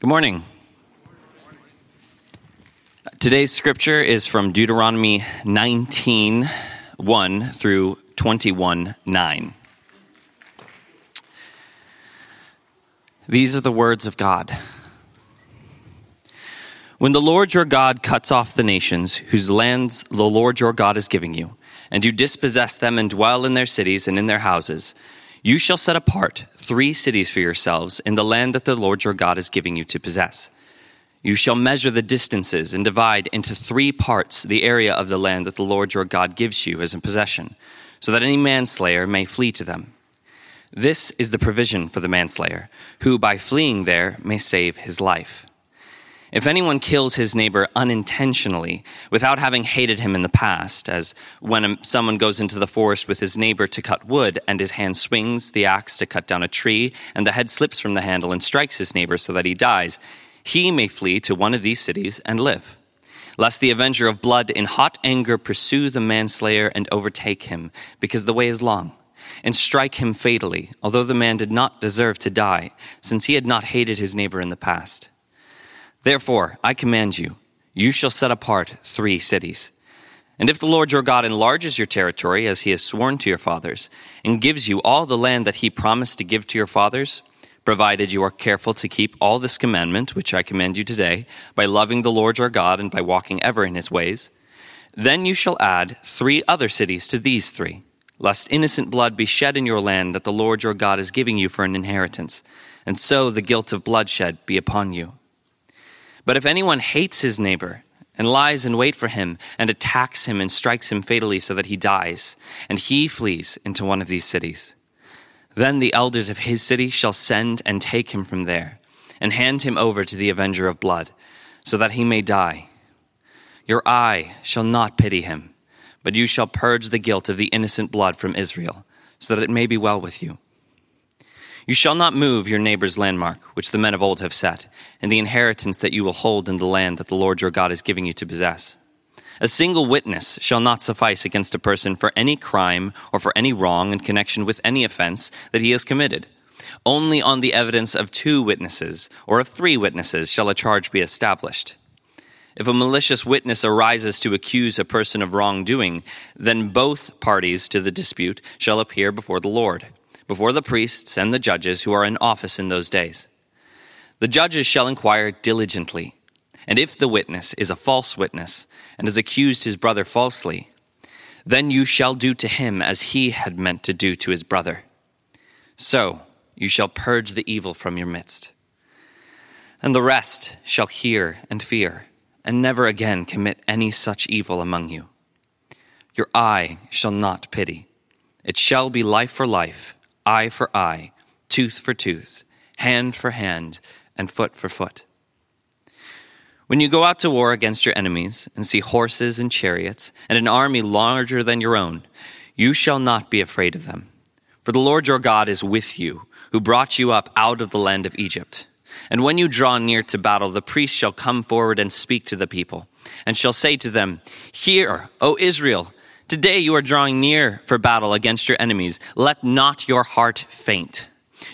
Good morning. Today's scripture is from Deuteronomy 19 1 through 21 9. These are the words of God. When the Lord your God cuts off the nations whose lands the Lord your God is giving you, and you dispossess them and dwell in their cities and in their houses, you shall set apart three cities for yourselves in the land that the Lord your God is giving you to possess. You shall measure the distances and divide into three parts the area of the land that the Lord your God gives you as a possession, so that any manslayer may flee to them. This is the provision for the manslayer, who by fleeing there may save his life. If anyone kills his neighbor unintentionally, without having hated him in the past, as when someone goes into the forest with his neighbor to cut wood, and his hand swings the axe to cut down a tree, and the head slips from the handle and strikes his neighbor so that he dies, he may flee to one of these cities and live. Lest the avenger of blood in hot anger pursue the manslayer and overtake him, because the way is long, and strike him fatally, although the man did not deserve to die, since he had not hated his neighbor in the past. Therefore, I command you, you shall set apart three cities. And if the Lord your God enlarges your territory as he has sworn to your fathers, and gives you all the land that he promised to give to your fathers, provided you are careful to keep all this commandment which I command you today, by loving the Lord your God and by walking ever in his ways, then you shall add three other cities to these three, lest innocent blood be shed in your land that the Lord your God is giving you for an inheritance, and so the guilt of bloodshed be upon you. But if anyone hates his neighbor, and lies in wait for him, and attacks him and strikes him fatally so that he dies, and he flees into one of these cities, then the elders of his city shall send and take him from there, and hand him over to the avenger of blood, so that he may die. Your eye shall not pity him, but you shall purge the guilt of the innocent blood from Israel, so that it may be well with you. You shall not move your neighbor's landmark, which the men of old have set, and the inheritance that you will hold in the land that the Lord your God is giving you to possess. A single witness shall not suffice against a person for any crime or for any wrong in connection with any offense that he has committed. Only on the evidence of two witnesses or of three witnesses shall a charge be established. If a malicious witness arises to accuse a person of wrongdoing, then both parties to the dispute shall appear before the Lord before the priests and the judges who are in office in those days. The judges shall inquire diligently, and if the witness is a false witness and has accused his brother falsely, then you shall do to him as he had meant to do to his brother. So you shall purge the evil from your midst. And the rest shall hear and fear, and never again commit any such evil among you. Your eye shall not pity. It shall be life for life eye for eye, tooth for tooth, hand for hand, and foot for foot. When you go out to war against your enemies and see horses and chariots and an army larger than your own, you shall not be afraid of them. For the Lord your God is with you, who brought you up out of the land of Egypt. And when you draw near to battle, the priest shall come forward and speak to the people, and shall say to them, Hear, O Israel, Today you are drawing near for battle against your enemies. Let not your heart faint.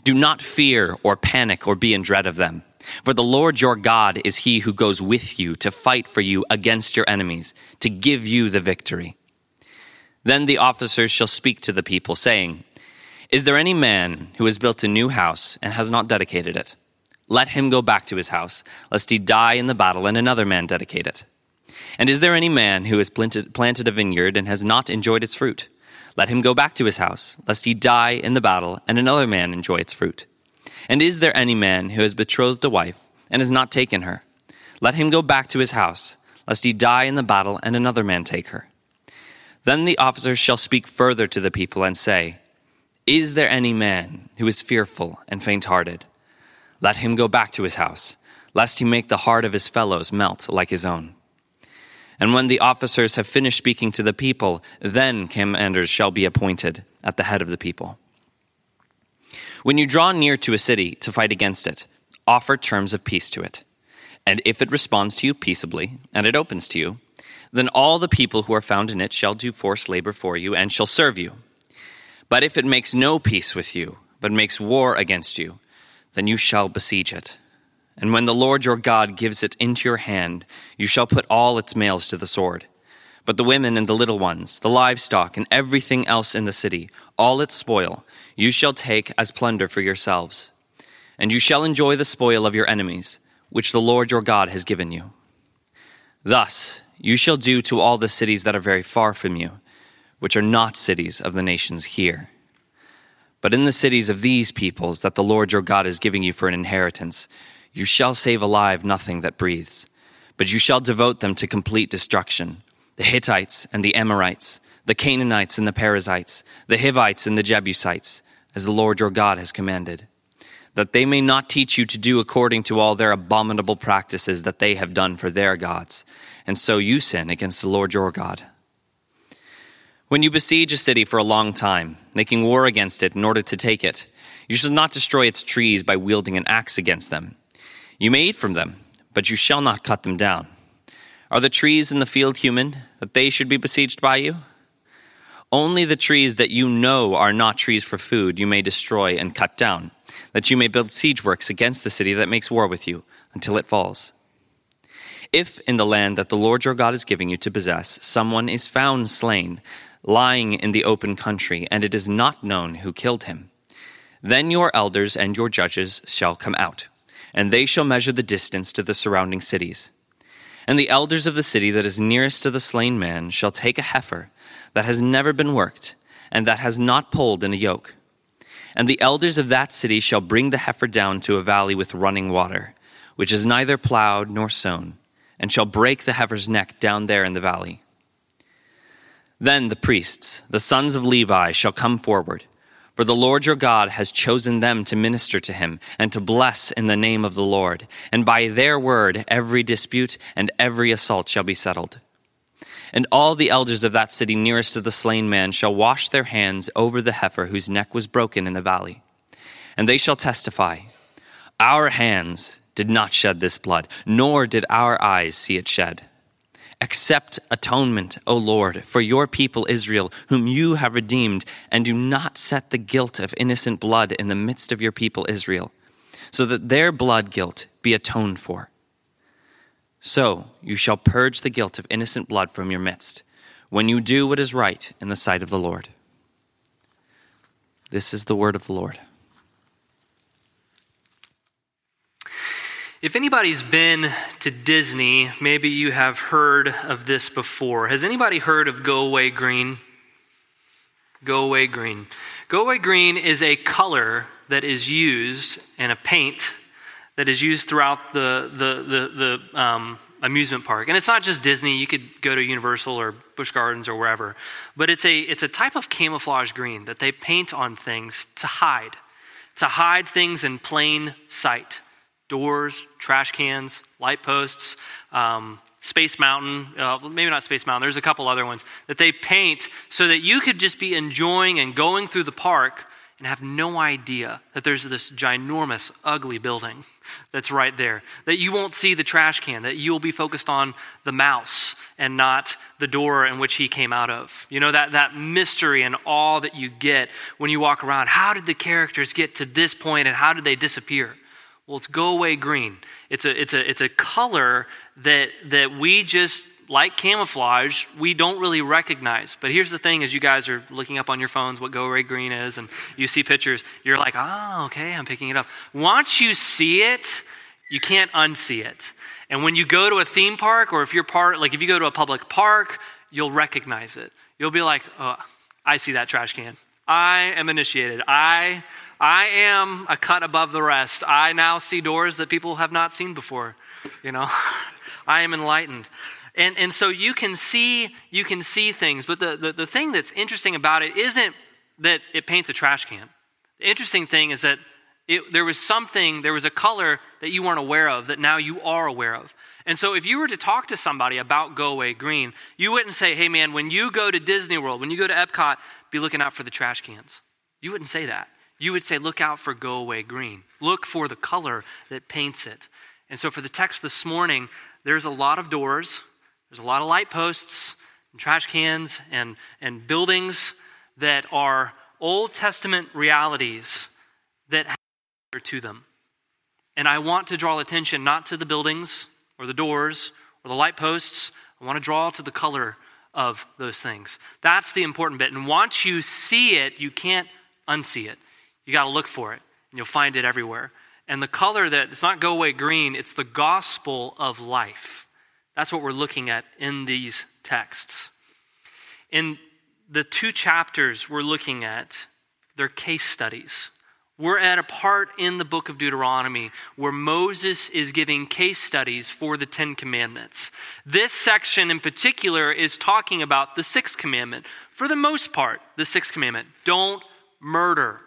Do not fear or panic or be in dread of them. For the Lord your God is he who goes with you to fight for you against your enemies, to give you the victory. Then the officers shall speak to the people, saying, Is there any man who has built a new house and has not dedicated it? Let him go back to his house, lest he die in the battle and another man dedicate it. And is there any man who has planted, a vineyard and has not enjoyed its fruit? Let him go back to his house, lest he die in the battle and another man enjoy its fruit. And is there any man who has betrothed a wife and has not taken her? Let him go back to his house, lest he die in the battle and another man take her. Then the officers shall speak further to the people and say, Is there any man who is fearful and faint hearted? Let him go back to his house, lest he make the heart of his fellows melt like his own. And when the officers have finished speaking to the people, then commanders shall be appointed at the head of the people. When you draw near to a city to fight against it, offer terms of peace to it. And if it responds to you peaceably, and it opens to you, then all the people who are found in it shall do forced labor for you and shall serve you. But if it makes no peace with you, but makes war against you, then you shall besiege it And when the Lord your God gives it into your hand, you shall put all its males to the sword. But the women and the little ones, the livestock, and everything else in the city, all its spoil, you shall take as plunder for yourselves. And you shall enjoy the spoil of your enemies, which the Lord your God has given you. Thus you shall do to all the cities that are very far from you, which are not cities of the nations here. But in the cities of these peoples that the Lord your God is giving you for an inheritance, you shall save alive nothing that breathes, but you shall devote them to complete destruction the Hittites and the Amorites, the Canaanites and the Perizzites, the Hivites and the Jebusites, as the Lord your God has commanded, that they may not teach you to do according to all their abominable practices that they have done for their gods, and so you sin against the Lord your God. When you besiege a city for a long time, making war against it in order to take it, you shall not destroy its trees by wielding an axe against them. You may eat from them, but you shall not cut them down. Are the trees in the field human, that they should be besieged by you? Only the trees that you know are not trees for food you may destroy and cut down, that you may build siege works against the city that makes war with you until it falls. If in the land that the Lord your God is giving you to possess, someone is found slain, lying in the open country, and it is not known who killed him, then your elders and your judges shall come out, and they shall measure the distance to the surrounding cities and the elders of the city that is nearest to the slain man shall take a heifer that has never been worked, and that has not pulled in a yoke. And the elders of that city shall bring the heifer down to a valley with running water, which is neither plowed nor sown, and shall break the heifer's neck down there in the valley. Then the priests, the sons of Levi, shall come forward for the Lord your God has chosen them to minister to him and to bless in the name of the Lord. And by their word, every dispute and every assault shall be settled. And all the elders of that city nearest to the slain man shall wash their hands over the heifer whose neck was broken in the valley. And they shall testify, Our hands did not shed this blood, nor did our eyes see it shed. Accept atonement, O Lord, for your people Israel, whom you have redeemed, and do not set the guilt of innocent blood in the midst of your people Israel, so that their blood guilt be atoned for. So you shall purge the guilt of innocent blood from your midst, when you do what is right in the sight of the Lord. This is the word of the Lord. If anybody's been to Disney, maybe you have heard of this before. Has anybody heard of Go Away Green? Go Away Green. Go Away Green is a color that is used and a paint that is used throughout the, the, the, the um, amusement park. And it's not just Disney, you could go to Universal or Busch Gardens or wherever. But it's a, it's a type of camouflage green that they paint on things to hide, to hide things in plain sight doors, trash cans, light posts, um, Space Mountain, uh, maybe not Space Mountain, there's a couple other ones that they paint so that you could just be enjoying and going through the park and have no idea that there's this ginormous, ugly building that's right there. That you won't see the trash can, that you'll be focused on the mouse and not the door in which he came out of. You know, that, that mystery and awe that you get when you walk around. How did the characters get to this point and how did they disappear? Well, it's go away green. It's a, it's a, it's a color that, that we just, like camouflage, we don't really recognize. But here's the thing as you guys are looking up on your phones what go away green is and you see pictures, you're like, oh, okay, I'm picking it up. Once you see it, you can't unsee it. And when you go to a theme park or if you're part, like if you go to a public park, you'll recognize it. You'll be like, oh, I see that trash can. I am initiated. I I am a cut above the rest. I now see doors that people have not seen before. You know, I am enlightened. And, and so you can see you can see things, but the, the, the thing that's interesting about it isn't that it paints a trash can. The interesting thing is that it, there was something, there was a color that you weren't aware of that now you are aware of. And so if you were to talk to somebody about Go Away Green, you wouldn't say, hey man, when you go to Disney World, when you go to Epcot, be looking out for the trash cans. You wouldn't say that you would say, Look out for go away green. Look for the color that paints it. And so for the text this morning, there's a lot of doors, there's a lot of light posts, and trash cans, and, and buildings that are Old Testament realities that have to them. And I want to draw attention not to the buildings or the doors or the light posts. I want to draw to the color of those things. That's the important bit. And once you see it, you can't unsee it. You got to look for it, and you'll find it everywhere. And the color that it's not go away green, it's the gospel of life. That's what we're looking at in these texts. In the two chapters we're looking at, they're case studies. We're at a part in the book of Deuteronomy where Moses is giving case studies for the Ten Commandments. This section in particular is talking about the sixth commandment. For the most part, the sixth commandment don't murder.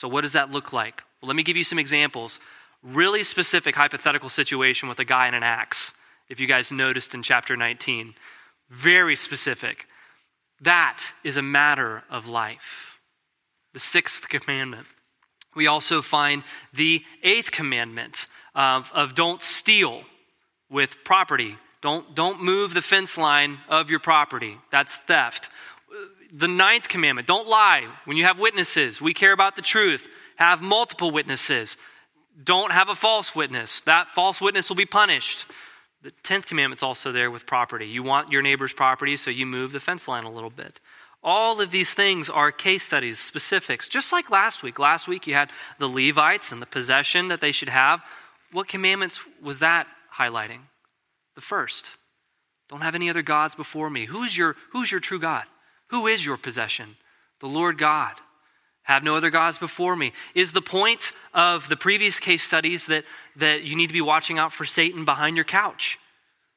So, what does that look like? Well, let me give you some examples. Really specific hypothetical situation with a guy and an axe, if you guys noticed in chapter 19. Very specific. That is a matter of life. The sixth commandment. We also find the eighth commandment of, of don't steal with property. Don't, don't move the fence line of your property. That's theft. The ninth commandment don't lie when you have witnesses. We care about the truth. Have multiple witnesses. Don't have a false witness. That false witness will be punished. The tenth commandment's also there with property. You want your neighbor's property, so you move the fence line a little bit. All of these things are case studies, specifics, just like last week. Last week you had the Levites and the possession that they should have. What commandments was that highlighting? The first. Don't have any other gods before me. Who's your, who's your true God? Who is your possession? The Lord God. Have no other gods before me. Is the point of the previous case studies that, that you need to be watching out for Satan behind your couch?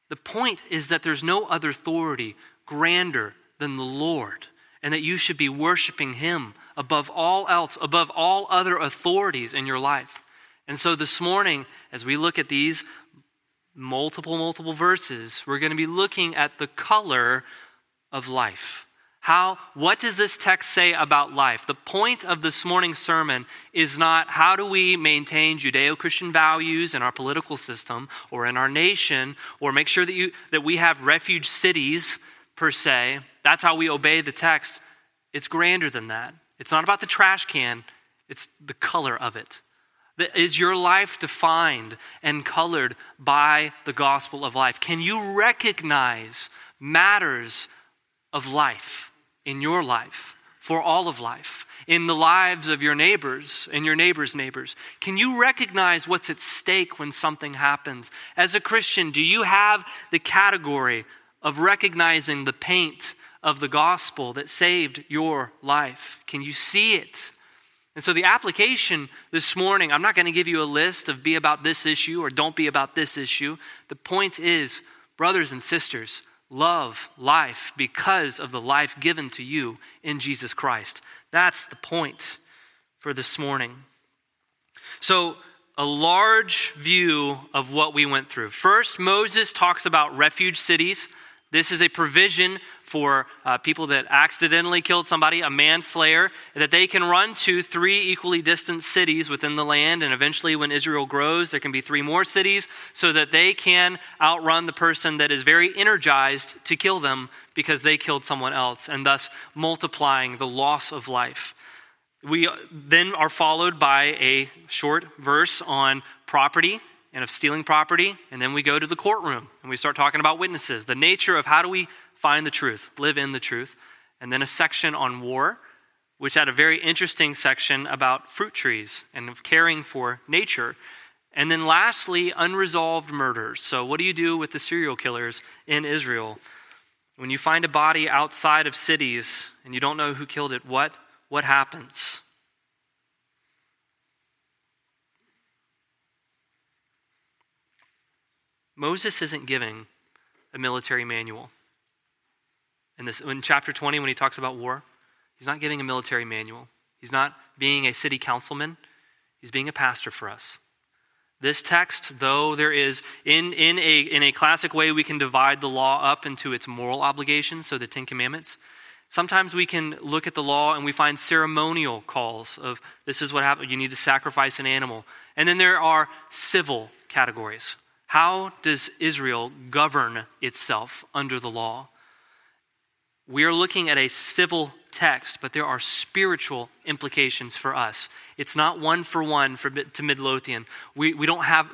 The point is that there's no other authority grander than the Lord and that you should be worshiping Him above all else, above all other authorities in your life. And so this morning, as we look at these multiple, multiple verses, we're going to be looking at the color of life. How, what does this text say about life? The point of this morning's sermon is not how do we maintain Judeo Christian values in our political system or in our nation or make sure that, you, that we have refuge cities per se. That's how we obey the text. It's grander than that. It's not about the trash can, it's the color of it. Is your life defined and colored by the gospel of life? Can you recognize matters of life in your life, for all of life, in the lives of your neighbors and your neighbors' neighbors? Can you recognize what's at stake when something happens? As a Christian, do you have the category of recognizing the paint of the gospel that saved your life? Can you see it? And so, the application this morning, I'm not going to give you a list of be about this issue or don't be about this issue. The point is, brothers and sisters, love life because of the life given to you in Jesus Christ. That's the point for this morning. So, a large view of what we went through. First, Moses talks about refuge cities. This is a provision for uh, people that accidentally killed somebody, a manslayer, that they can run to three equally distant cities within the land. And eventually, when Israel grows, there can be three more cities so that they can outrun the person that is very energized to kill them because they killed someone else, and thus multiplying the loss of life. We then are followed by a short verse on property and of stealing property. And then we go to the courtroom and we start talking about witnesses, the nature of how do we find the truth, live in the truth. And then a section on war, which had a very interesting section about fruit trees and of caring for nature. And then lastly, unresolved murders. So, what do you do with the serial killers in Israel? When you find a body outside of cities and you don't know who killed it, what, what happens? Moses isn't giving a military manual. In, this, in chapter 20, when he talks about war, he's not giving a military manual. He's not being a city councilman, he's being a pastor for us. This text, though there is, in, in, a, in a classic way, we can divide the law up into its moral obligations, so the Ten Commandments. Sometimes we can look at the law and we find ceremonial calls of this is what happened, you need to sacrifice an animal. And then there are civil categories. How does Israel govern itself under the law? We are looking at a civil text, but there are spiritual implications for us. It's not one for one for, to Midlothian. We, we don't have,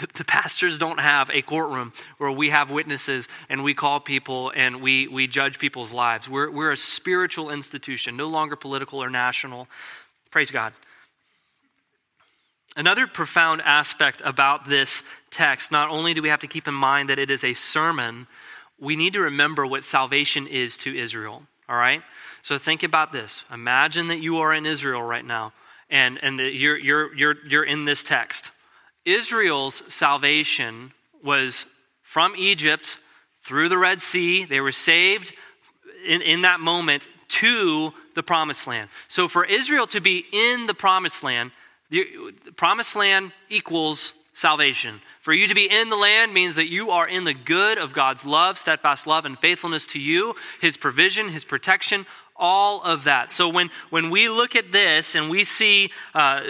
the, pastors don't have a courtroom where we have witnesses and we call people and we, we judge people's lives. We're, we're a spiritual institution, no longer political or national. Praise God. Another profound aspect about this text, not only do we have to keep in mind that it is a sermon, we need to remember what salvation is to Israel. All right? So think about this. Imagine that you are in Israel right now, and, and that you're, you're, you're, you're in this text. Israel's salvation was from Egypt through the Red Sea. They were saved in, in that moment to the promised land. So for Israel to be in the promised land, the promised land equals salvation. For you to be in the land means that you are in the good of God's love, steadfast love, and faithfulness to you, His provision, His protection, all of that. So when, when we look at this and we see uh,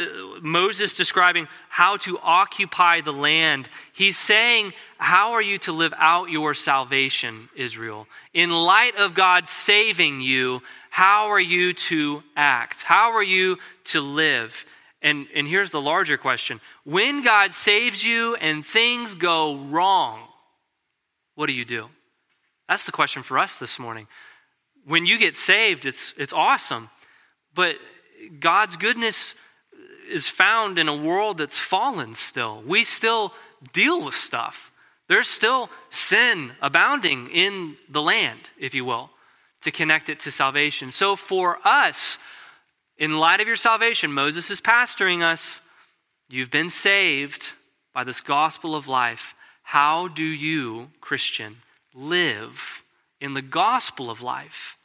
Moses describing how to occupy the land, he's saying, How are you to live out your salvation, Israel? In light of God saving you, how are you to act? How are you to live? And, and here's the larger question when God saves you and things go wrong, what do you do? That's the question for us this morning. When you get saved, it's, it's awesome. But God's goodness is found in a world that's fallen still. We still deal with stuff. There's still sin abounding in the land, if you will, to connect it to salvation. So for us, in light of your salvation, Moses is pastoring us. You've been saved by this gospel of life. How do you, Christian, live in the gospel of life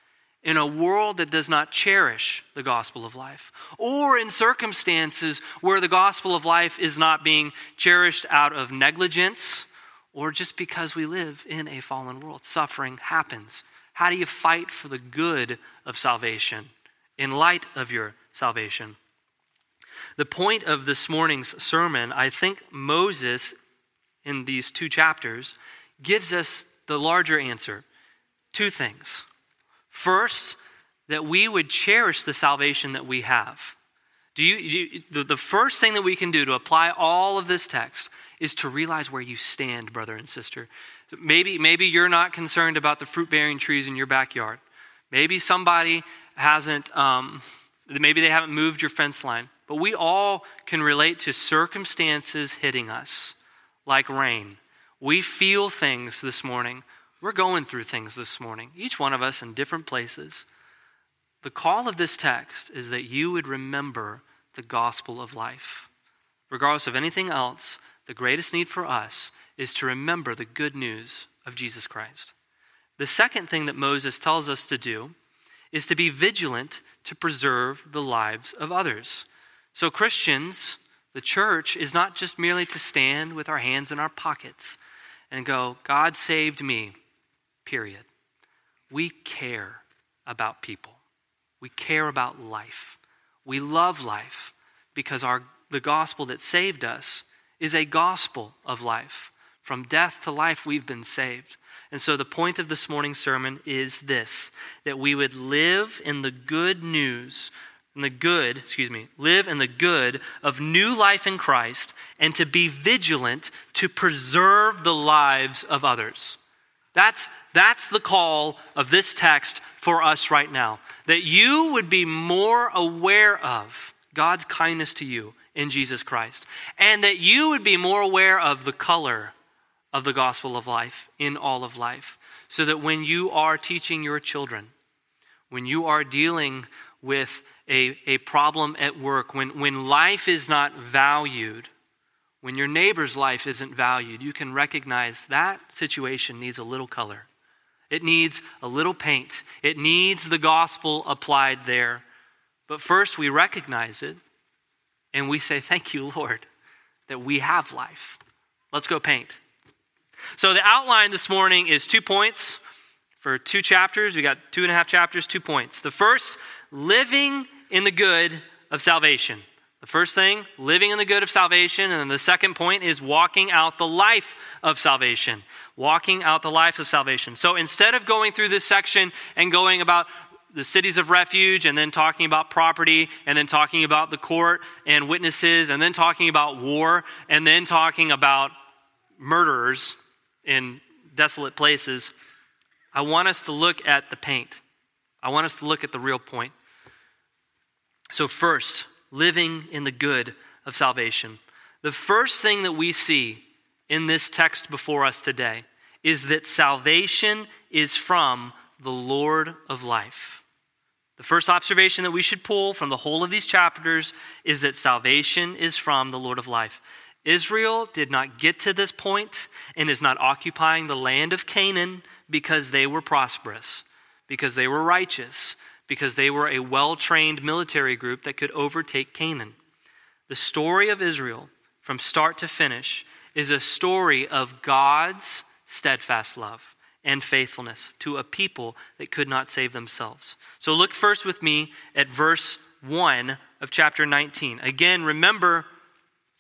in a world that does not cherish the gospel of life, or in circumstances where the gospel of life is not being cherished out of negligence or just because we live in a fallen world? Suffering happens. How do you fight for the good of salvation? In light of your salvation. The point of this morning's sermon, I think Moses, in these two chapters, gives us the larger answer. Two things. First, that we would cherish the salvation that we have. Do you, you the, the first thing that we can do to apply all of this text is to realize where you stand, brother and sister. Maybe, maybe you're not concerned about the fruit bearing trees in your backyard. Maybe somebody hasn't, um, maybe they haven't moved your fence line, but we all can relate to circumstances hitting us like rain. We feel things this morning. We're going through things this morning, each one of us in different places. The call of this text is that you would remember the gospel of life. Regardless of anything else, the greatest need for us is to remember the good news of Jesus Christ. The second thing that Moses tells us to do is to be vigilant to preserve the lives of others. So, Christians, the church, is not just merely to stand with our hands in our pockets and go, God saved me, period. We care about people, we care about life. We love life because our, the gospel that saved us is a gospel of life. From death to life, we've been saved. And so the point of this morning's sermon is this that we would live in the good news, in the good, excuse me, live in the good of new life in Christ and to be vigilant to preserve the lives of others. That's, that's the call of this text for us right now. That you would be more aware of God's kindness to you in Jesus Christ. And that you would be more aware of the color of the gospel of life in all of life. So that when you are teaching your children, when you are dealing with a, a problem at work, when, when life is not valued, when your neighbor's life isn't valued, you can recognize that situation needs a little color. It needs a little paint. It needs the gospel applied there. But first, we recognize it and we say, Thank you, Lord, that we have life. Let's go paint. So, the outline this morning is two points for two chapters. We got two and a half chapters, two points. The first, living in the good of salvation. The first thing, living in the good of salvation. And then the second point is walking out the life of salvation. Walking out the life of salvation. So instead of going through this section and going about the cities of refuge, and then talking about property, and then talking about the court and witnesses, and then talking about war, and then talking about murderers in desolate places, I want us to look at the paint. I want us to look at the real point. So, first, living in the good of salvation. The first thing that we see in this text before us today is that salvation is from the Lord of life. The first observation that we should pull from the whole of these chapters is that salvation is from the Lord of life. Israel did not get to this point and is not occupying the land of Canaan because they were prosperous, because they were righteous, because they were a well trained military group that could overtake Canaan. The story of Israel, from start to finish, is a story of God's steadfast love and faithfulness to a people that could not save themselves. So look first with me at verse 1 of chapter 19. Again, remember,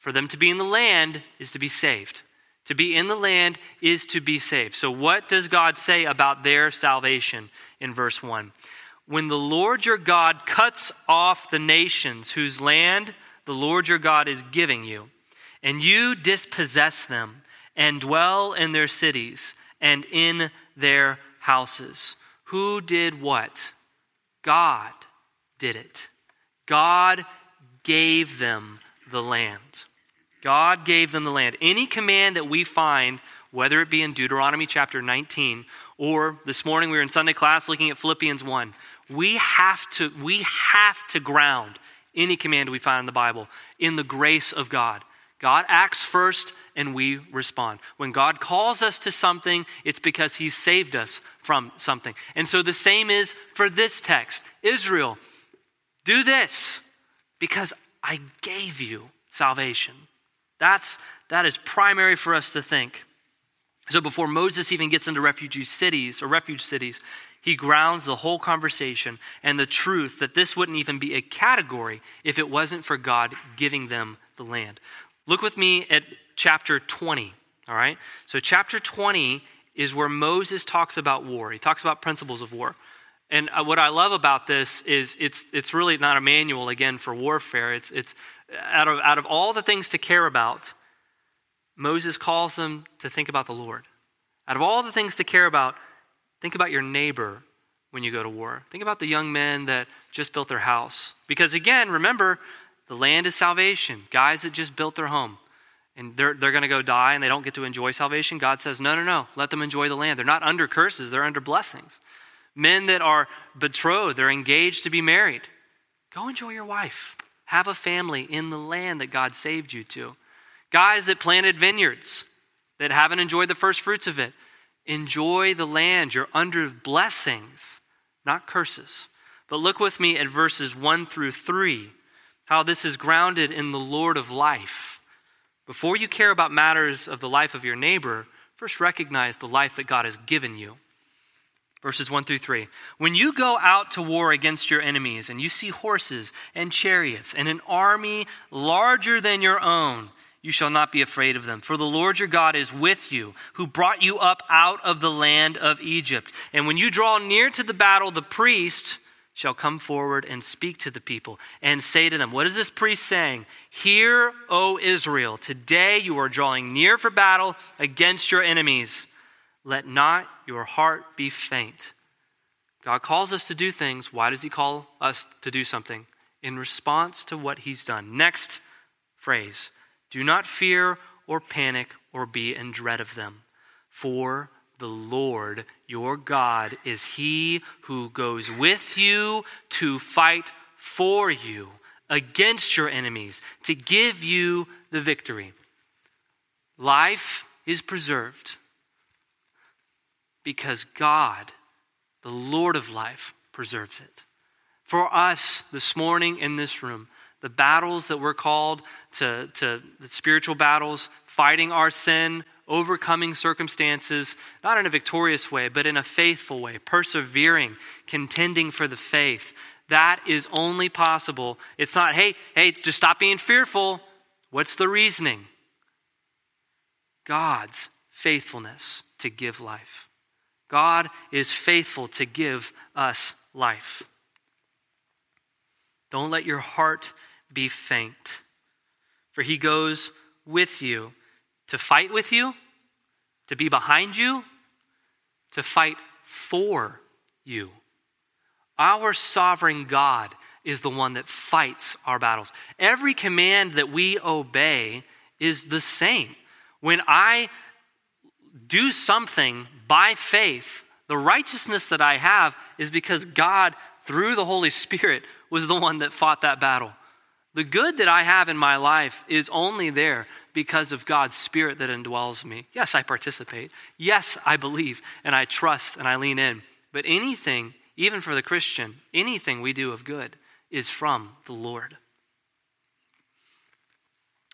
for them to be in the land is to be saved. To be in the land is to be saved. So, what does God say about their salvation in verse 1? When the Lord your God cuts off the nations whose land the Lord your God is giving you, and you dispossess them and dwell in their cities and in their houses. Who did what? God did it. God gave them the land. God gave them the land. Any command that we find, whether it be in Deuteronomy chapter 19 or this morning we were in Sunday class looking at Philippians 1, we have to, we have to ground any command we find in the Bible in the grace of God. God acts first and we respond. When God calls us to something, it's because He saved us from something. And so the same is for this text Israel, do this because I gave you salvation. That's, that is primary for us to think. So before Moses even gets into refugee cities or refuge cities, he grounds the whole conversation and the truth that this wouldn't even be a category if it wasn't for God giving them the land. Look with me at chapter 20, all right? So, chapter 20 is where Moses talks about war. He talks about principles of war. And uh, what I love about this is it's, it's really not a manual, again, for warfare. It's, it's out, of, out of all the things to care about, Moses calls them to think about the Lord. Out of all the things to care about, think about your neighbor when you go to war. Think about the young men that just built their house. Because again, remember, the land is salvation. Guys that just built their home and they're, they're going to go die and they don't get to enjoy salvation. God says, no, no, no, let them enjoy the land. They're not under curses, they're under blessings. Men that are betrothed, they're engaged to be married. Go enjoy your wife. Have a family in the land that God saved you to. Guys that planted vineyards that haven't enjoyed the first fruits of it, enjoy the land. You're under blessings, not curses. But look with me at verses 1 through 3, how this is grounded in the Lord of life. Before you care about matters of the life of your neighbor, first recognize the life that God has given you. Verses 1 through 3. When you go out to war against your enemies and you see horses and chariots and an army larger than your own, you shall not be afraid of them. For the Lord your God is with you, who brought you up out of the land of Egypt. And when you draw near to the battle, the priest shall come forward and speak to the people and say to them, What is this priest saying? Hear, O Israel, today you are drawing near for battle against your enemies. Let not your heart be faint. God calls us to do things. Why does He call us to do something? In response to what He's done. Next phrase Do not fear or panic or be in dread of them, for the Lord your God is He who goes with you to fight for you against your enemies, to give you the victory. Life is preserved because God, the Lord of life, preserves it. For us this morning in this room, the battles that we're called to, to the spiritual battles, fighting our sin, overcoming circumstances, not in a victorious way, but in a faithful way, persevering, contending for the faith. That is only possible. It's not, hey, hey, just stop being fearful. What's the reasoning? God's faithfulness to give life. God is faithful to give us life. Don't let your heart be faint, for he goes with you to fight with you, to be behind you, to fight for you. Our sovereign God is the one that fights our battles. Every command that we obey is the same. When I do something by faith, the righteousness that I have is because God, through the Holy Spirit, was the one that fought that battle. The good that I have in my life is only there because of God's Spirit that indwells me. Yes, I participate. Yes, I believe and I trust and I lean in. But anything, even for the Christian, anything we do of good is from the Lord.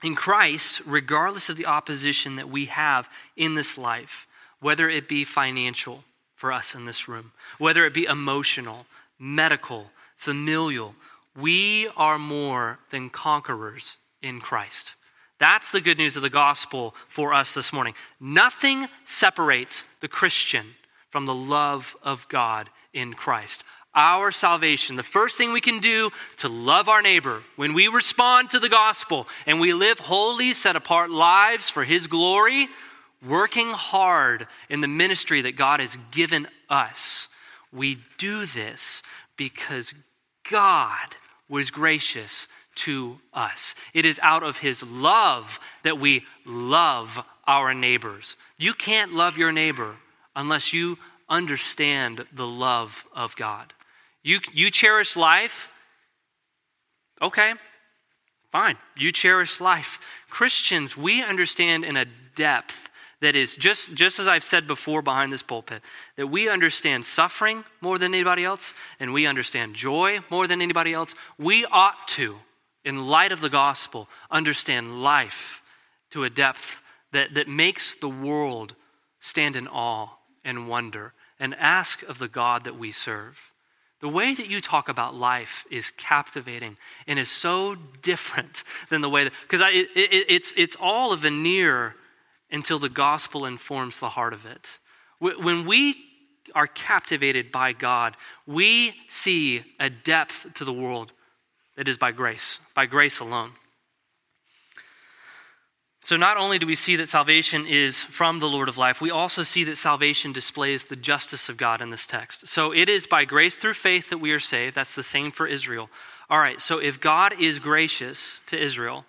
In Christ, regardless of the opposition that we have in this life, whether it be financial for us in this room, whether it be emotional, medical, familial, we are more than conquerors in Christ. That's the good news of the gospel for us this morning. Nothing separates the Christian from the love of God in Christ. Our salvation, the first thing we can do to love our neighbor when we respond to the gospel and we live holy, set apart lives for His glory, working hard in the ministry that God has given us. We do this because God was gracious to us. It is out of his love that we love our neighbors. You can't love your neighbor unless you understand the love of God. You, you cherish life? Okay, fine. You cherish life. Christians, we understand in a depth that is just, just as I've said before behind this pulpit, that we understand suffering more than anybody else, and we understand joy more than anybody else. We ought to, in light of the gospel, understand life to a depth that, that makes the world stand in awe and wonder and ask of the God that we serve. The way that you talk about life is captivating and is so different than the way that, because it, it, it's, it's all a veneer until the gospel informs the heart of it. When we are captivated by God, we see a depth to the world that is by grace, by grace alone. So, not only do we see that salvation is from the Lord of life, we also see that salvation displays the justice of God in this text. So, it is by grace through faith that we are saved. That's the same for Israel. All right, so if God is gracious to Israel,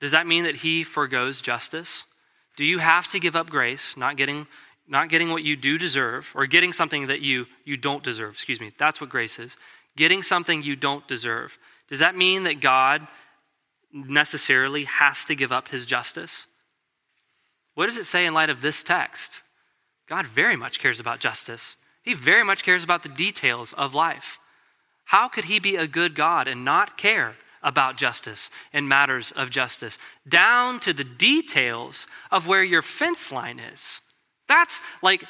does that mean that he forgoes justice? Do you have to give up grace, not getting, not getting what you do deserve, or getting something that you, you don't deserve? Excuse me. That's what grace is. Getting something you don't deserve. Does that mean that God necessarily has to give up his justice? What does it say in light of this text? God very much cares about justice. He very much cares about the details of life. How could he be a good God and not care about justice and matters of justice, down to the details of where your fence line is. That's like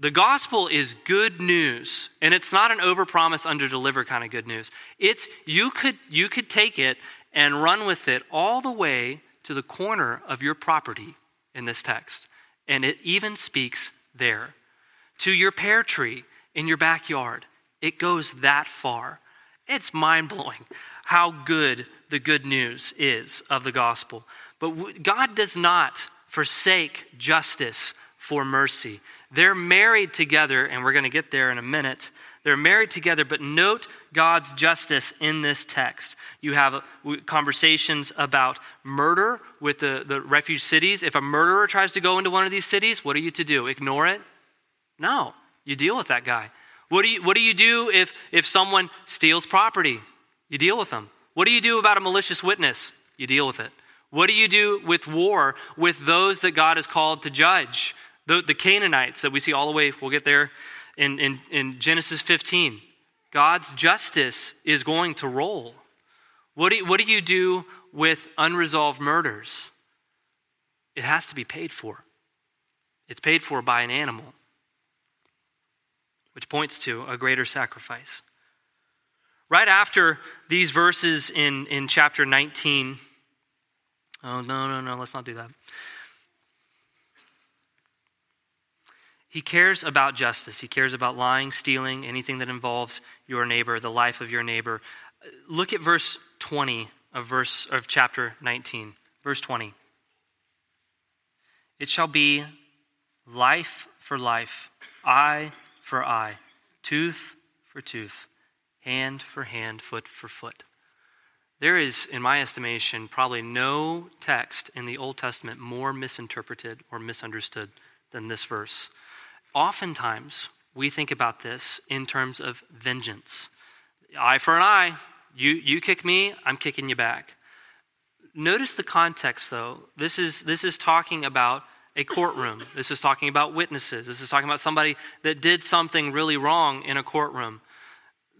the gospel is good news, and it's not an overpromise, underdeliver kind of good news. It's you could you could take it and run with it all the way to the corner of your property in this text, and it even speaks there to your pear tree in your backyard. It goes that far. It's mind blowing how good the good news is of the gospel. But God does not forsake justice for mercy. They're married together, and we're going to get there in a minute. They're married together, but note God's justice in this text. You have uh, conversations about murder with the, the refuge cities. If a murderer tries to go into one of these cities, what are you to do? Ignore it? No, you deal with that guy. What do you, what do, you do if, if someone steals property? You deal with them. What do you do about a malicious witness? You deal with it. What do you do with war with those that God has called to judge? The, the Canaanites that we see all the way, we'll get there in, in, in Genesis 15. God's justice is going to roll. What do, what do you do with unresolved murders? It has to be paid for. It's paid for by an animal, which points to a greater sacrifice. Right after these verses in, in chapter 19, oh, no, no, no, let's not do that. He cares about justice. He cares about lying, stealing, anything that involves your neighbor, the life of your neighbor. Look at verse 20 of verse of chapter 19. Verse 20. It shall be life for life, eye for eye, tooth for tooth, hand for hand, foot for foot. There is, in my estimation, probably no text in the Old Testament more misinterpreted or misunderstood than this verse. Oftentimes, we think about this in terms of vengeance eye for an eye. You, you kick me, I'm kicking you back. Notice the context, though. This is, this is talking about a courtroom. This is talking about witnesses. This is talking about somebody that did something really wrong in a courtroom.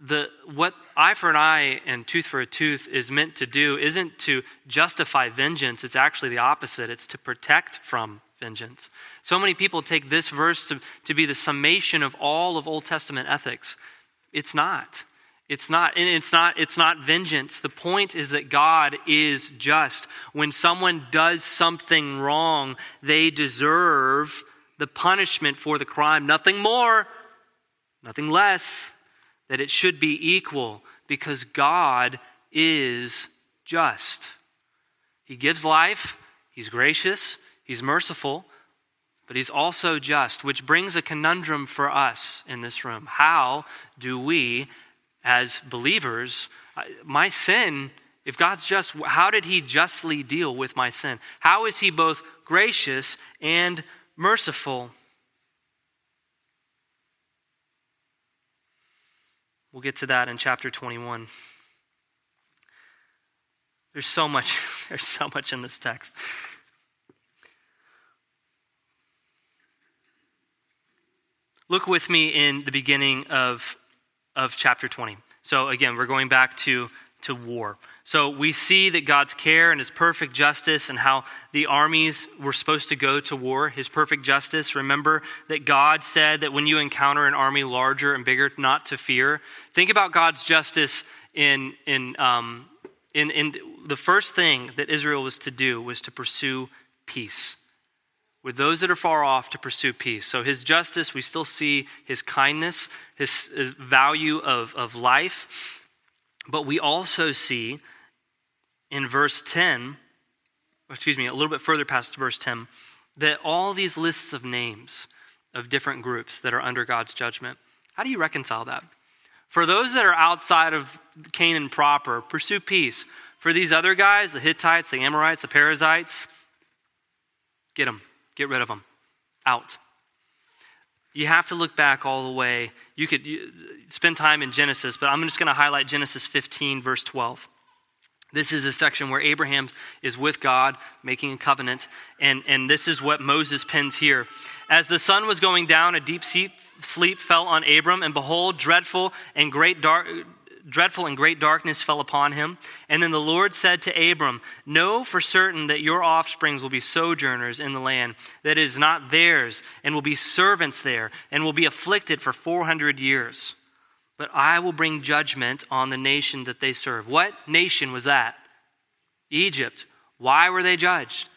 The, what eye for an eye and tooth for a tooth is meant to do isn't to justify vengeance, it's actually the opposite. It's to protect from vengeance. So many people take this verse to, to be the summation of all of Old Testament ethics. It's not. It's not, and it's not, it's not vengeance. The point is that God is just. When someone does something wrong, they deserve the punishment for the crime. Nothing more, nothing less, that it should be equal because God is just. He gives life, He's gracious, He's merciful, but He's also just, which brings a conundrum for us in this room. How do we as believers, my sin, if God's just, how did He justly deal with my sin? How is He both gracious and merciful? We'll get to that in chapter 21. There's so much, there's so much in this text. Look with me in the beginning of of chapter 20. So again, we're going back to, to war. So we see that God's care and his perfect justice and how the armies were supposed to go to war, his perfect justice. Remember that God said that when you encounter an army larger and bigger, not to fear. Think about God's justice in, in, um, in, in the first thing that Israel was to do was to pursue peace with those that are far off to pursue peace. So his justice, we still see his kindness, his, his, value of, of life. But we also see in verse 10, excuse me, a little bit further past verse 10, that all these lists of names of different groups that are under God's judgment, how do you reconcile that? For those that are outside of Canaan proper, pursue peace. For these other guys, the Hittites, the Amorites, the Perizzites, get them Get rid of them. Out. You have to look back all the way. You could spend time in Genesis, but I'm just going to highlight Genesis 15, verse 12. This is a section where Abraham is with God, making a covenant, and, and this is what Moses pens here. As the sun was going down, a deep sleep fell on Abram, and behold, dreadful and great dark, dreadful and great darkness fell upon him. And then the Lord said to Abram, Know for certain that your offsprings will be sojourners in the land that is not theirs, and will be servants there, and will be afflicted for 400 years. But I will bring judgment on the nation that they serve. What nation was that? Egypt. Why were they judged?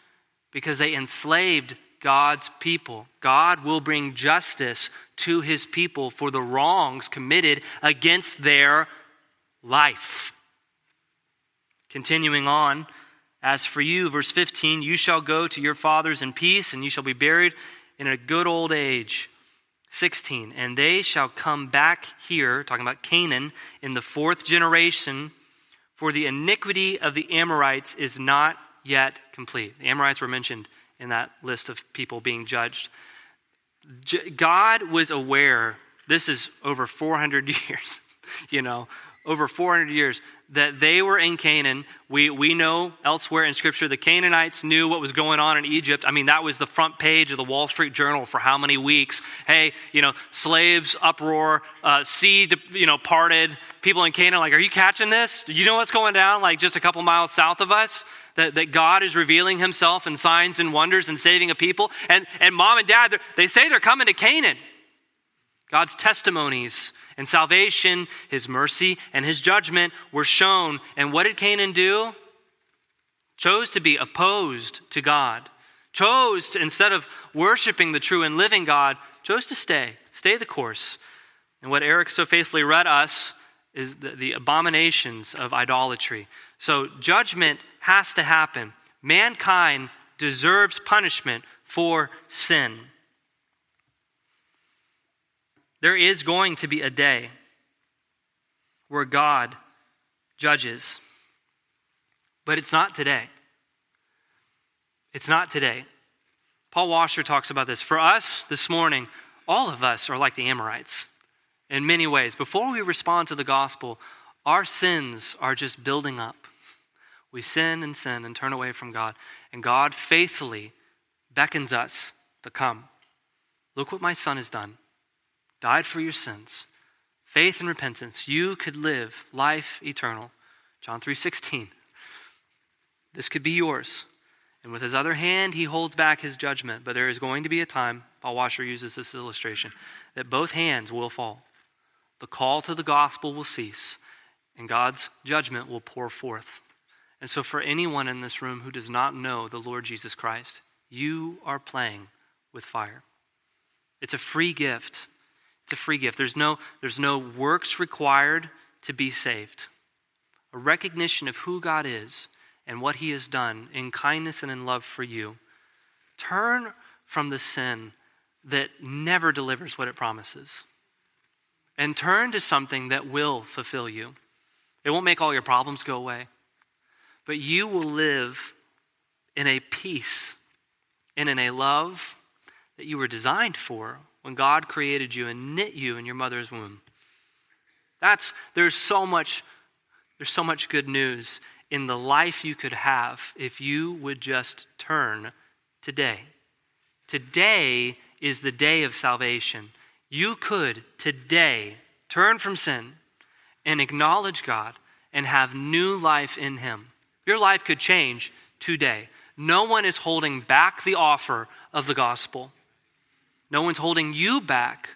Because they enslaved God's people. God will bring justice to his people for the wrongs committed against their life. Continuing on, as for you, verse 15, you shall go to your fathers in peace, and you shall be buried in a good old age. 16, and they shall come back here, talking about Canaan, in the fourth generation, for the iniquity of the Amorites is not yet complete. The Amorites were mentioned in that list of people being judged. God was aware, this is over 400 years, you know, over 400 years that they were in Canaan. We, we know elsewhere in Scripture the Canaanites knew what was going on in Egypt. I mean, that was the front page of the Wall Street Journal for how many weeks? Hey, you know, slaves, uproar, uh, sea, you know, parted. People in Canaan, like, are you catching this? Do you know what's going down, like just a couple miles south of us? That, that God is revealing himself in signs and wonders and saving a people. And, and mom and dad, they say they're coming to Canaan. God's testimonies and salvation, his mercy, and his judgment were shown. And what did Canaan do? Chose to be opposed to God, chose to, instead of worshiping the true and living God, chose to stay, stay the course. And what Eric so faithfully read us is the, the abominations of idolatry. So judgment has to happen. Mankind deserves punishment for sin. There is going to be a day where God judges, but it's not today. It's not today. Paul Washer talks about this. For us this morning, all of us are like the Amorites in many ways. Before we respond to the gospel, our sins are just building up. We sin and sin and turn away from God, and God faithfully beckons us to come. Look what my son has done. Died for your sins. Faith and repentance, you could live life eternal. John 3:16. This could be yours. And with his other hand, he holds back his judgment. But there is going to be a time, Paul Washer uses this illustration, that both hands will fall. The call to the gospel will cease, and God's judgment will pour forth. And so, for anyone in this room who does not know the Lord Jesus Christ, you are playing with fire. It's a free gift. It's a free gift. There's no, there's no works required to be saved. A recognition of who God is and what he has done in kindness and in love for you. Turn from the sin that never delivers what it promises and turn to something that will fulfill you. It won't make all your problems go away, but you will live in a peace and in a love that you were designed for when God created you and knit you in your mother's womb. That's there's so much there's so much good news in the life you could have if you would just turn today. Today is the day of salvation. You could today turn from sin and acknowledge God and have new life in Him. Your life could change today. No one is holding back the offer of the gospel. No one's holding you back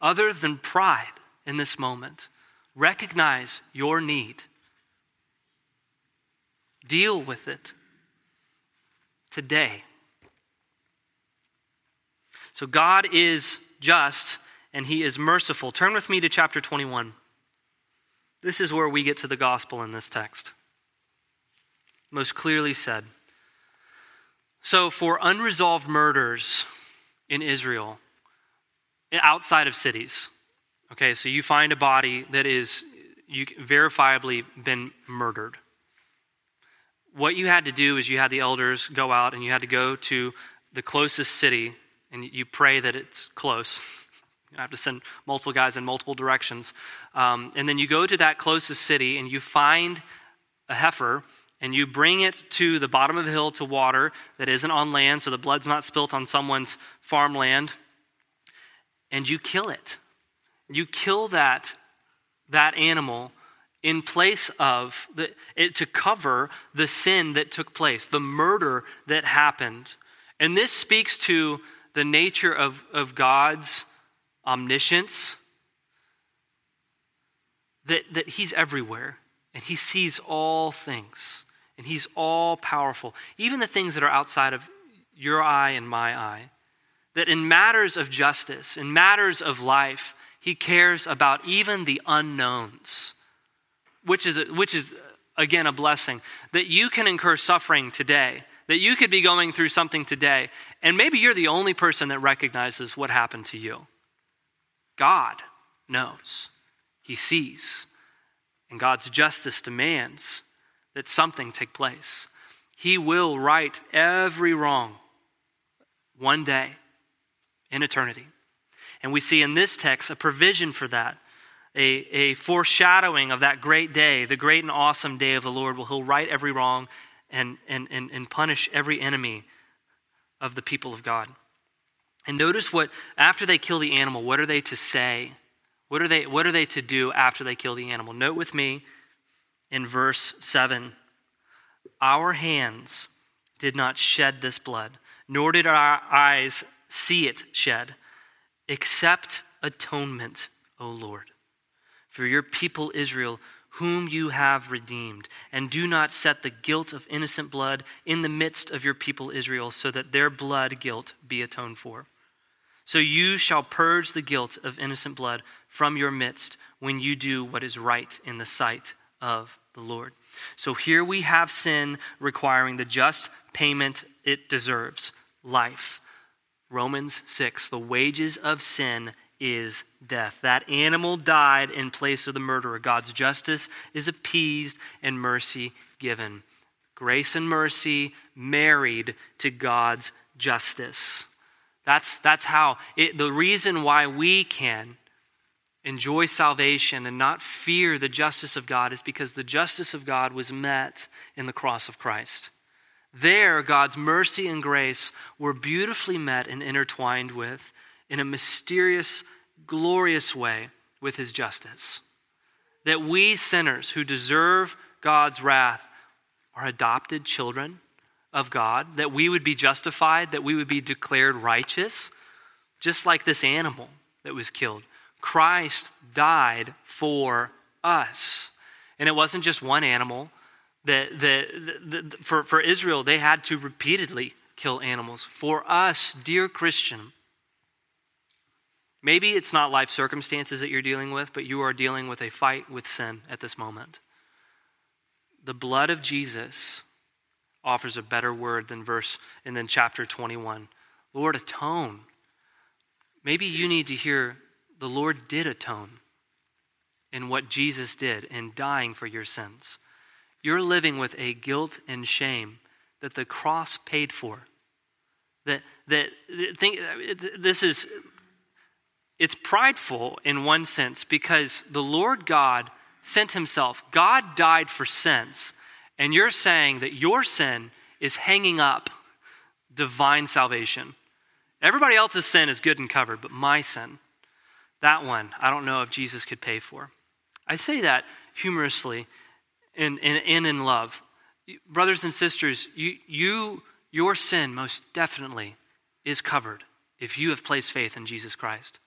other than pride in this moment. Recognize your need Deal with it today. So God is just and he is merciful. Turn with me to chapter 21. This is where we get to the gospel in this text. Most clearly said. So, for unresolved murders in Israel, outside of cities, okay, so you find a body that is you verifiably been murdered what you had to do is you had the elders go out and you had to go to the closest city and you pray that it's close. You have to send multiple guys in multiple directions. Um, and then you go to that closest city and you find a heifer and you bring it to the bottom of the hill to water that isn't on land so the blood's not spilt on someone's farmland. And you kill it. You kill that, that animal in place of the, it, to cover the sin that took place, the murder that happened. And this speaks to the nature of, of God's omniscience, that, that He's everywhere and He sees all things and He's all powerful, even the things that are outside of your eye and my eye. That in matters of justice, in matters of life, He cares about even the unknowns which is, which is again a blessing, that you can incur suffering today, that you could be going through something today, and maybe you're the only person that recognizes what happened to you. God knows, He sees, and God's justice demands that something take place. He will right every wrong one day in eternity. And we see in this text a provision for that a, a foreshadowing of that great day, the great and awesome day of the Lord, where he'll right every wrong and, and, and, and punish every enemy of the people of God. And notice what, after they kill the animal, what are they to say? What are they, what are they to do after they kill the animal? Note with me in verse 7 Our hands did not shed this blood, nor did our eyes see it shed, except atonement, O Lord for your people Israel, whom you have redeemed, and do not set the guilt of innocent blood in the midst of your people Israel, so that their blood guilt be atoned for. So you shall purge the guilt of innocent blood from your midst when you do what is right in the sight of the Lord. So here we have sin requiring the just payment it deserves life. Romans 6 the wages of sin is death. That animal died in place of the murderer. God's justice is appeased and mercy given. Grace and mercy married to God's justice. That's, that's how it, the reason why we can enjoy salvation and not fear the justice of God is because the justice of God was met in the cross of Christ. There, God's mercy and grace were beautifully met and intertwined with in a mysterious, glorious way with his justice. That we sinners who deserve God's wrath are adopted children of God, that we would be justified, that we would be declared righteous, just like this animal that was killed. Christ died for us. And it wasn't just one animal. That, that, that, for, for Israel, they had to repeatedly kill animals. For us, dear Christian, maybe it's not life circumstances that you're dealing with, but you are dealing with a fight with sin at this moment. The blood of Jesus offers a better word than verse and then chapter 21. Lord, atone. Maybe you need to hear the Lord did atone in what Jesus did in dying for your sins. You're living with a guilt and shame that the cross paid for. That that think this is it's prideful in one sense because the Lord God sent himself. God died for sins and you're saying that your sin is hanging up divine salvation. Everybody else's sin is good and covered, but my sin, that one, I don't know if Jesus could pay for. I say that humorously and in, in, in, love. Brothers and sisters, you, you, your sin most definitely is covered if you have placed faith in Jesus Christ.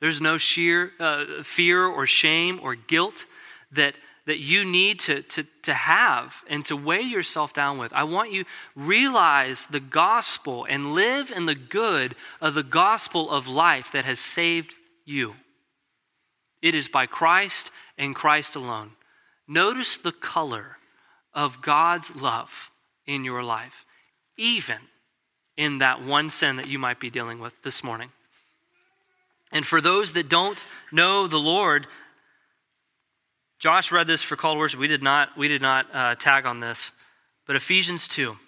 There's no sheer uh, fear or shame or guilt that that you need to, to, to have and to weigh yourself down with. I want you realize the gospel and live in the good of the gospel of life that has saved you. It is by Christ and Christ alone. Notice the color of God's love in your life, even in that one sin that you might be dealing with this morning. And for those that don't know the Lord, Josh read this for call worship. We did not, we did not uh, tag on this. But Ephesians 2.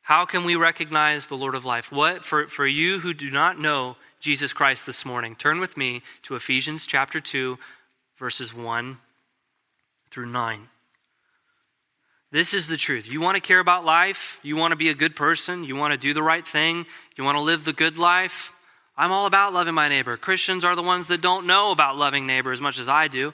How can we recognize the Lord of life? What, for, for you who do not know Jesus Christ this morning, turn with me to Ephesians chapter 2, verses 1 through 9. This is the truth. You want to care about life? You want to be a good person? You want to do the right thing? You want to live the good life? I'm all about loving my neighbor. Christians are the ones that don't know about loving neighbor as much as I do.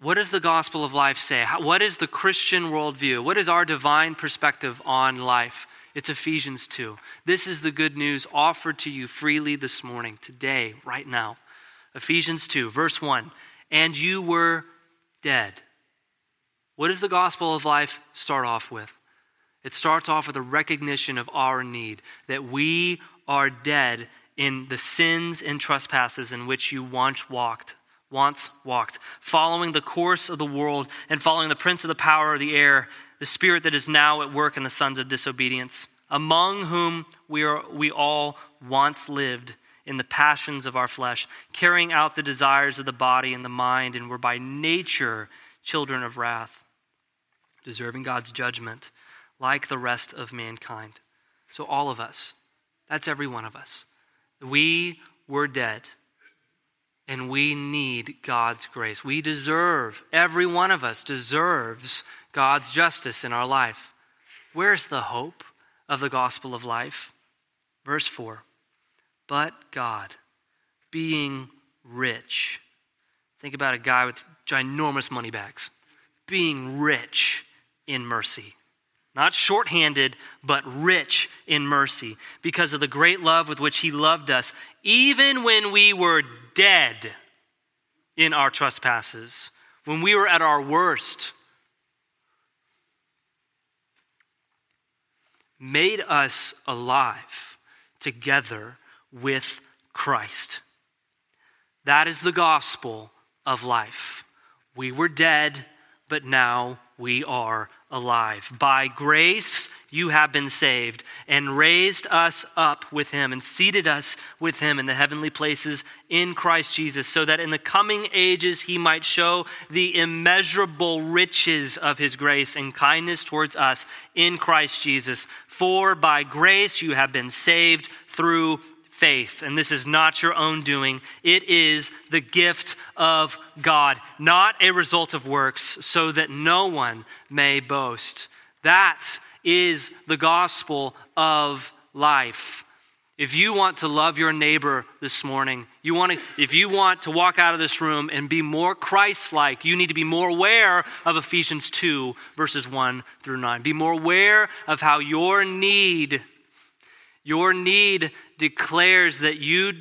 What does the gospel of life say? what is the Christian worldview? What is our divine perspective on life? It's Ephesians 2. This is the good news offered to you freely this morning, today, right now. Ephesians 2, verse 1. And you were dead. What does the gospel of life start off with? It starts off with a recognition of our need, that we are dead in the sins and trespasses in which you once walked once walked, following the course of the world and following the prince of the power of the air, the spirit that is now at work in the sons of disobedience, among whom we, are, we all once lived in the passions of our flesh, carrying out the desires of the body and the mind, and were by nature children of wrath, deserving God's judgment like the rest of mankind. So, all of us, that's every one of us, we were dead and we need God's grace. We deserve, every one of us deserves God's justice in our life. Where's the hope of the gospel of life? Verse 4 But God, being rich, think about a guy with ginormous money bags, being rich in mercy. Not shorthanded, but rich in mercy, because of the great love with which He loved us, even when we were dead in our trespasses, when we were at our worst, made us alive together with Christ. That is the gospel of life. We were dead, but now we are alive. By grace, you have been saved and raised us up with him and seated us with him in the heavenly places in Christ Jesus, so that in the coming ages he might show the immeasurable riches of his grace and kindness towards us in Christ Jesus. For by grace you have been saved through faith. And this is not your own doing, it is the gift of God, not a result of works, so that no one may boast. That is the gospel of life. If you want to love your neighbor this morning, you want to, if you want to walk out of this room and be more Christ like, you need to be more aware of Ephesians 2, verses 1 through 9. Be more aware of how your need your need declares that you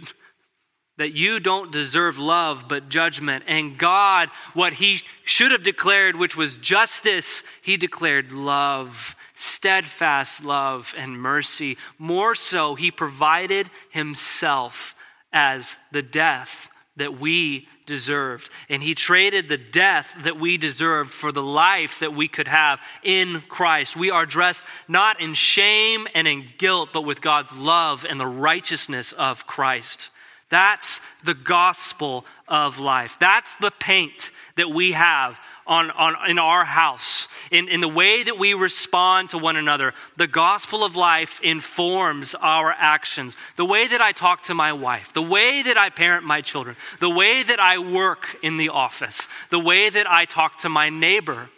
that you don't deserve love but judgment. And God what he should have declared which was justice he declared love steadfast love and mercy. More so he provided himself as the death that we deserved. And he traded the death that we deserved for the life that we could have in Christ. We are dressed not in shame and in guilt, but with God's love and the righteousness of Christ. That's the gospel of life. That's the paint that we have on, on, in our house, in, in the way that we respond to one another. The gospel of life informs our actions. The way that I talk to my wife, the way that I parent my children, the way that I work in the office, the way that I talk to my neighbor,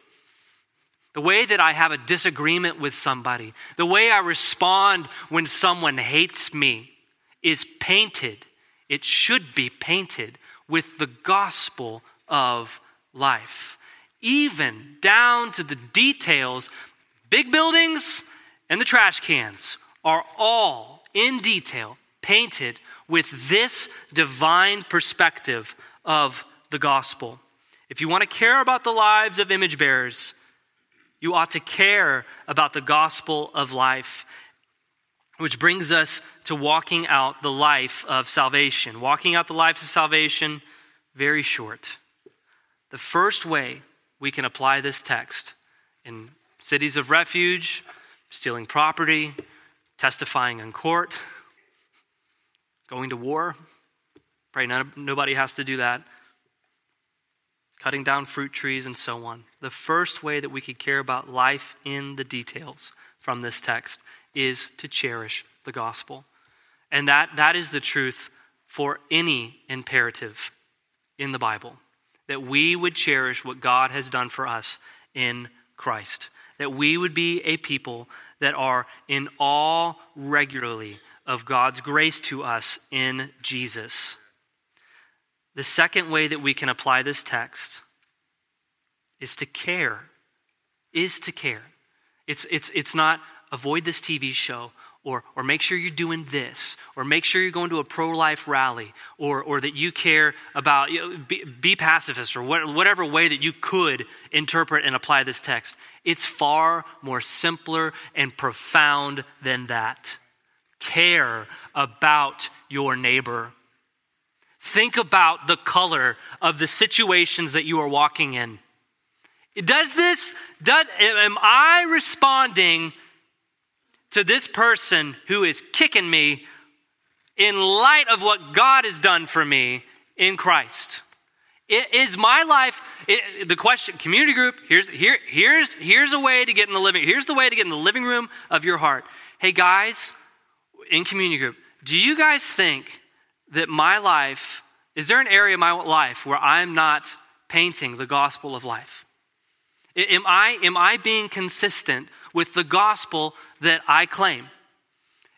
the way that I have a disagreement with somebody, the way I respond when someone hates me is painted. It should be painted with the gospel of life even down to the details. Big buildings and the trash cans are all in detail painted with this divine perspective of the gospel. If you want to care about the lives of image bearers, you ought to care about the gospel of life, which brings us to walking out the life of salvation. Walking out the life of salvation, very short. The first way we can apply this text in cities of refuge, stealing property, testifying in court, going to war. Pray none, nobody has to do that. Cutting down fruit trees and so on. The first way that we could care about life in the details from this text is to cherish the gospel. And that, that is the truth for any imperative in the Bible that we would cherish what God has done for us in Christ. That we would be a people that are in awe regularly of God's grace to us in Jesus. The second way that we can apply this text is to care. Is to care. It's, it's, it's not avoid this TV show or, or make sure you're doing this, or make sure you're going to a pro life rally, or, or that you care about, you know, be, be, pacifist, or what, whatever way that you could interpret and apply this text. It's far more simpler and profound than that. Care about your neighbor. Think about the color of the situations that you are walking in. Does this, does, am I responding to this person who is kicking me in light of what God has done for me in Christ? It is my life it, the question community group here's here here's here's a way to get in the living here's the way to get in the living room of your heart hey guys in community group do you guys think that my life is there an area of my life where i'm not painting the gospel of life am i am i being consistent with the gospel that I claim?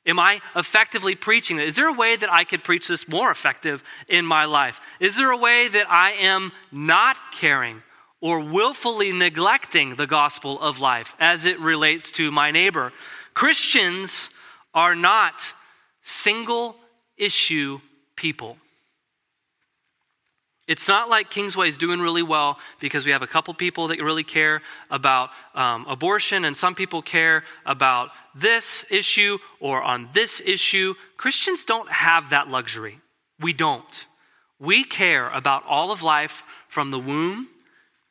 Am I effectively preaching it? Is there a way that I could preach this more effective in my life? Is there a way that I am not caring or willfully neglecting the gospel of life as it relates to my neighbor? Christians are not single issue people. It's not like Kingsway is doing really well because we have a couple people that really care about um, abortion and some people care about this issue or on this issue. Christians don't have that luxury. We don't. We care about all of life from the womb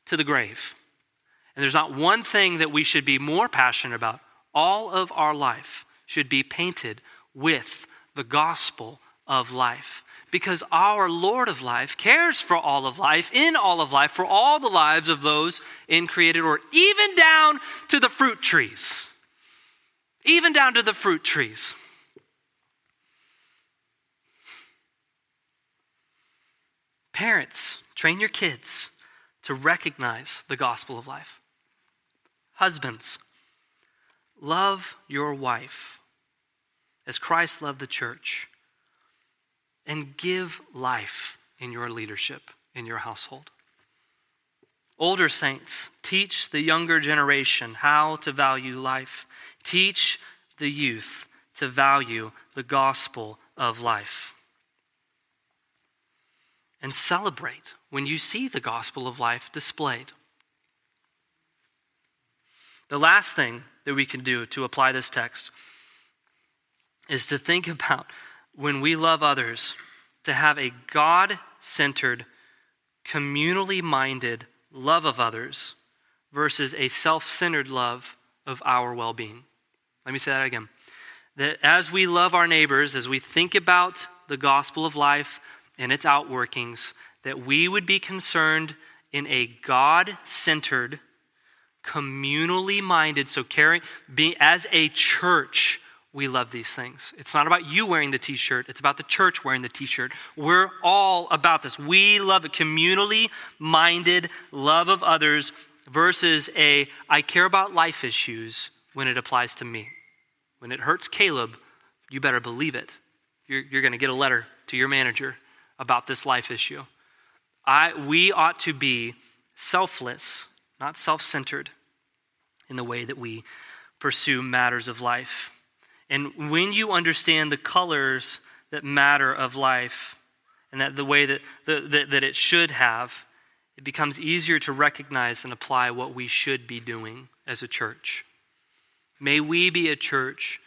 to the grave. And there's not one thing that we should be more passionate about. All of our life should be painted with the gospel of life because our Lord of life cares for all of life, in all of life, for all the lives of those in created order, even down to the fruit trees. Even down to the fruit trees. Parents, train your kids to recognize the gospel of life. Husbands, love your wife as Christ loved the church and give life in your leadership, in your household. Older saints, teach the younger generation how to value life. Teach the youth to value the gospel of life. And celebrate when you see the gospel of life displayed. The last thing that we can do to apply this text is to think about when we love others, to have a God centered, communally minded love of others versus a self centered love of our well being. Let me say that again. That as we love our neighbors, as we think about the gospel of life and its outworkings, that we would be concerned in a God centered, communally minded, so caring, being as a church we love these things. It's not about you wearing the t shirt, it's about the church wearing the t shirt. We're all about this. We love a communally minded love of others versus a I care about life issues when it applies to me. When it hurts Caleb, you better believe it. You're, you're going to get a letter to your manager about this life issue. I, we ought to be selfless, not self centered, in the way that we pursue matters of life. And when you understand the colors that matter of life and that the way that, that, that it should have, it becomes easier to recognize and apply what we should be doing as a church. May we be a church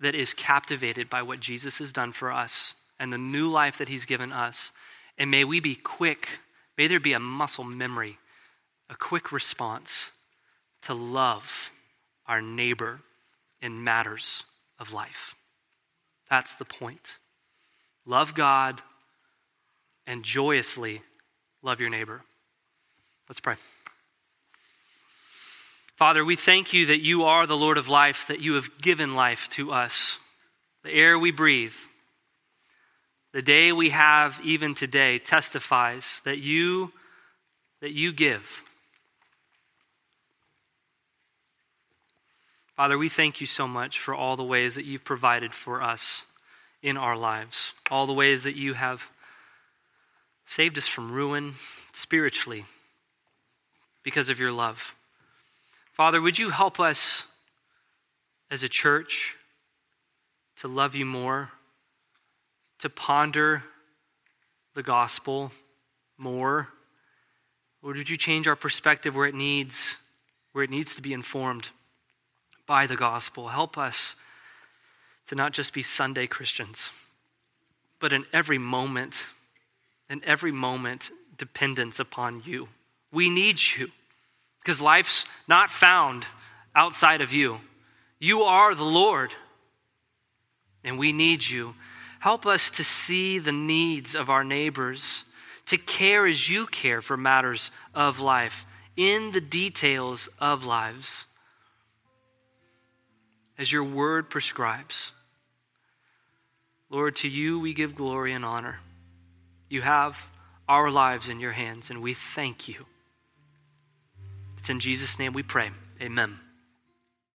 that is captivated by what Jesus has done for us and the new life that he's given us. And may we be quick, may there be a muscle memory, a quick response to love our neighbor in matters of life. That's the point. Love God and joyously love your neighbor. Let's pray. Father, we thank you that you are the Lord of life, that you have given life to us, the air we breathe. The day we have even today testifies that you that you give. Father, we thank you so much for all the ways that you've provided for us in our lives, all the ways that you have saved us from ruin spiritually because of your love. Father, would you help us as a church to love you more, to ponder the gospel more? Or would you change our perspective where it needs, where it needs to be informed? By the gospel. Help us to not just be Sunday Christians, but in every moment, in every moment, dependence upon you. We need you because life's not found outside of you. You are the Lord, and we need you. Help us to see the needs of our neighbors, to care as you care for matters of life, in the details of lives as your word prescribes. Lord, to you we give glory and honor. You have our lives in your hands, and we thank you. It's in Jesus' name we pray. Amen.